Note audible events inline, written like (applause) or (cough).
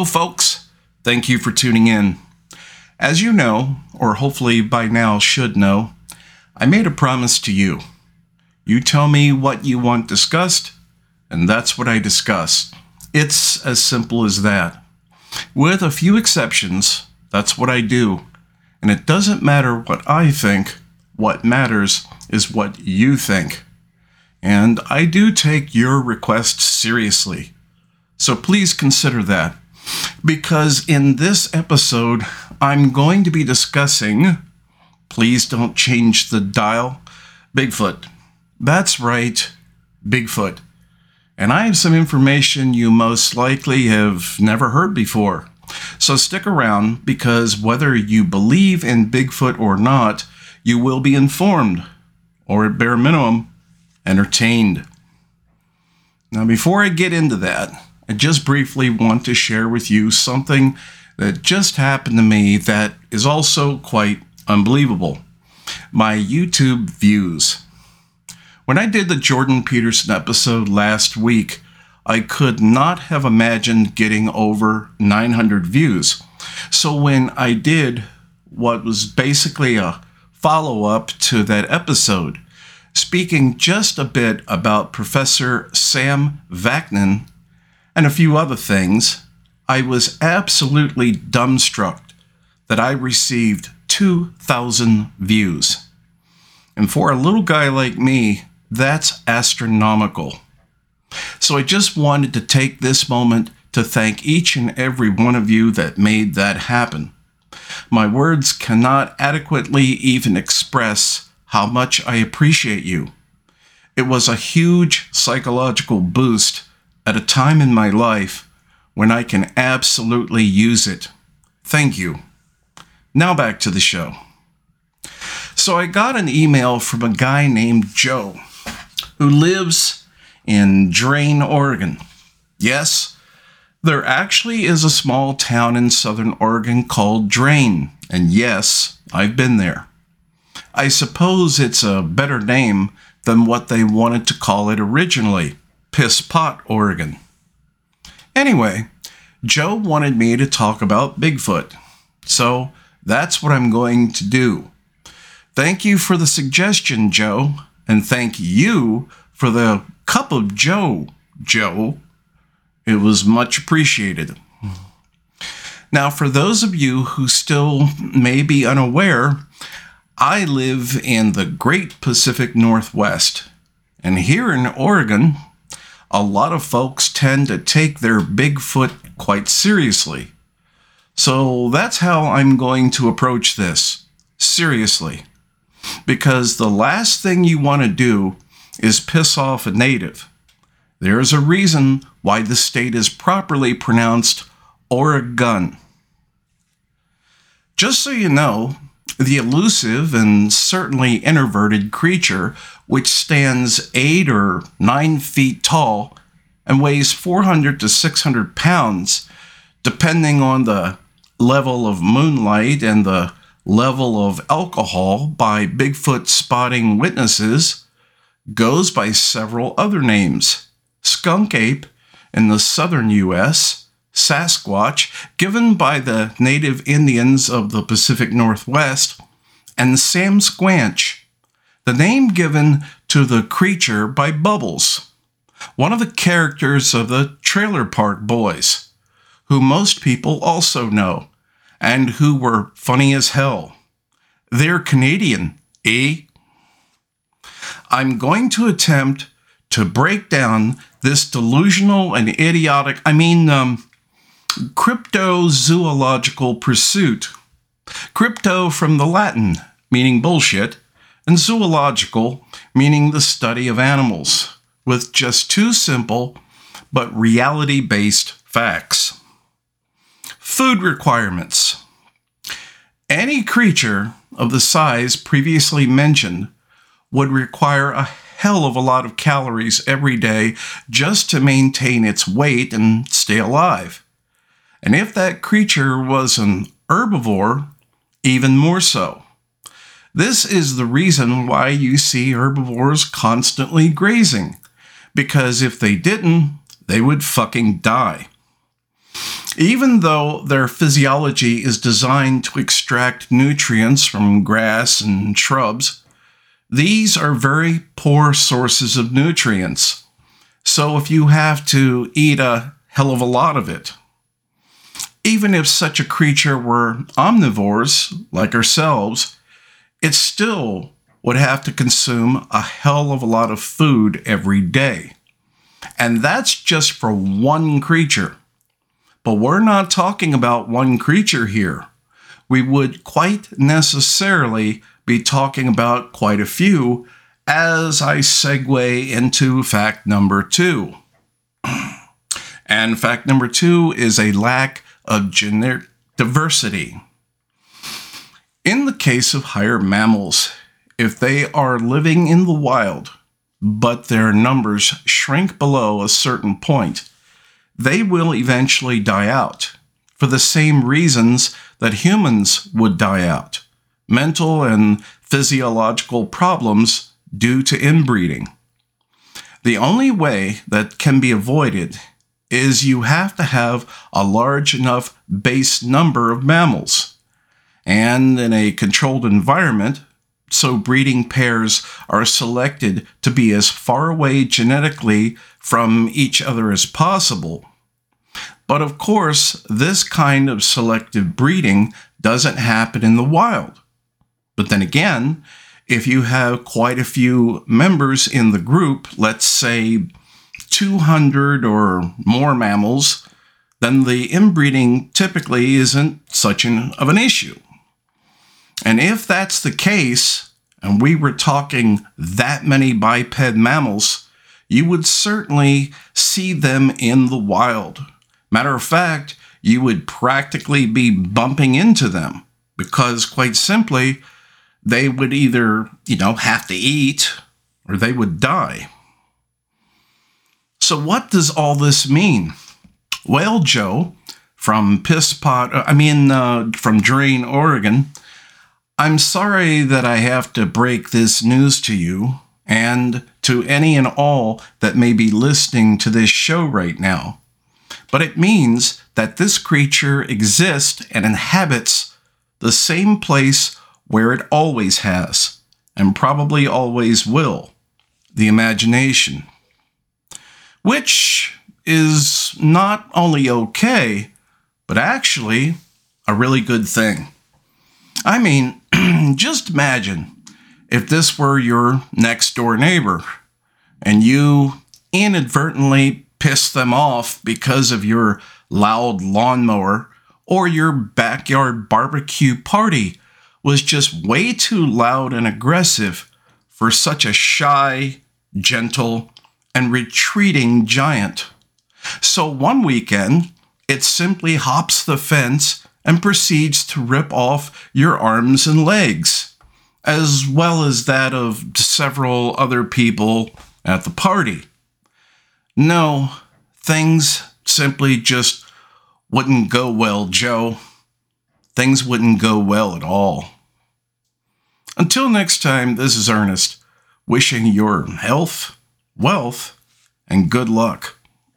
Hello, folks. Thank you for tuning in. As you know, or hopefully by now should know, I made a promise to you. You tell me what you want discussed, and that's what I discuss. It's as simple as that. With a few exceptions, that's what I do. And it doesn't matter what I think, what matters is what you think. And I do take your requests seriously. So please consider that. Because in this episode, I'm going to be discussing, please don't change the dial, Bigfoot. That's right, Bigfoot. And I have some information you most likely have never heard before. So stick around because whether you believe in Bigfoot or not, you will be informed, or at bare minimum, entertained. Now, before I get into that, I just briefly want to share with you something that just happened to me that is also quite unbelievable my YouTube views. When I did the Jordan Peterson episode last week, I could not have imagined getting over 900 views. So when I did what was basically a follow up to that episode, speaking just a bit about Professor Sam Vaknin and a few other things, I was absolutely dumbstruck that I received 2,000 views. And for a little guy like me, that's astronomical. So I just wanted to take this moment to thank each and every one of you that made that happen. My words cannot adequately even express how much I appreciate you. It was a huge psychological boost at a time in my life when I can absolutely use it. Thank you. Now back to the show. So I got an email from a guy named Joe who lives in Drain, Oregon. Yes, there actually is a small town in southern Oregon called Drain, and yes, I've been there. I suppose it's a better name than what they wanted to call it originally Piss Pot, Oregon. Anyway, Joe wanted me to talk about Bigfoot, so that's what I'm going to do. Thank you for the suggestion, Joe and thank you for the cup of Joe, Joe. It was much appreciated. Now, for those of you who still may be unaware, I live in the great Pacific Northwest. And here in Oregon, a lot of folks tend to take their Bigfoot quite seriously. So that's how I'm going to approach this seriously because the last thing you want to do is piss off a native. There is a reason why the state is properly pronounced Oregon. Just so you know, the elusive and certainly introverted creature, which stands 8 or 9 feet tall and weighs 400 to 600 pounds, depending on the level of moonlight and the level of alcohol by Bigfoot spotting witnesses goes by several other names skunk ape in the southern U.S., Sasquatch, given by the native Indians of the Pacific Northwest, and Samsquanch, the name given to the creature by Bubbles, one of the characters of the Trailer Park Boys, who most people also know and who were funny as hell. They're Canadian, eh? I'm going to attempt to break down this delusional and idiotic, I mean, um, cryptozoological pursuit. Crypto from the Latin, meaning bullshit, and zoological, meaning the study of animals, with just two simple but reality based facts. Food requirements. Any creature of the size previously mentioned would require a hell of a lot of calories every day just to maintain its weight and stay alive. And if that creature was an herbivore, even more so. This is the reason why you see herbivores constantly grazing, because if they didn't, they would fucking die. Even though their physiology is designed to extract nutrients from grass and shrubs, these are very poor sources of nutrients. So if you have to eat a hell of a lot of it, even if such a creature were omnivores like ourselves, it still would have to consume a hell of a lot of food every day. And that's just for one creature. But we're not talking about one creature here. We would quite necessarily be talking about quite a few as I segue into fact number two. (clears throat) and fact number two is a lack of genetic diversity. In the case of higher mammals, if they are living in the wild, but their numbers shrink below a certain point, they will eventually die out for the same reasons that humans would die out mental and physiological problems due to inbreeding. The only way that can be avoided is you have to have a large enough base number of mammals. And in a controlled environment, so breeding pairs are selected to be as far away genetically from each other as possible. But of course, this kind of selective breeding doesn't happen in the wild. But then again, if you have quite a few members in the group, let's say 200 or more mammals, then the inbreeding typically isn't such an, of an issue. And if that's the case, and we were talking that many biped mammals, you would certainly see them in the wild. Matter of fact, you would practically be bumping into them because, quite simply, they would either, you know, have to eat or they would die. So, what does all this mean? Well, Joe, from Piss Pot, I mean, uh, from Drain, Oregon, I'm sorry that I have to break this news to you and to any and all that may be listening to this show right now. But it means that this creature exists and inhabits the same place where it always has and probably always will the imagination. Which is not only okay, but actually a really good thing. I mean, (clears throat) just imagine if this were your next door neighbor and you inadvertently pissed them off because of your loud lawnmower or your backyard barbecue party was just way too loud and aggressive for such a shy, gentle, and retreating giant. So one weekend, it simply hops the fence and proceeds to rip off your arms and legs, as well as that of several other people at the party. No, things simply just wouldn't go well, Joe. Things wouldn't go well at all. Until next time, this is Earnest, wishing your health, wealth, and good luck.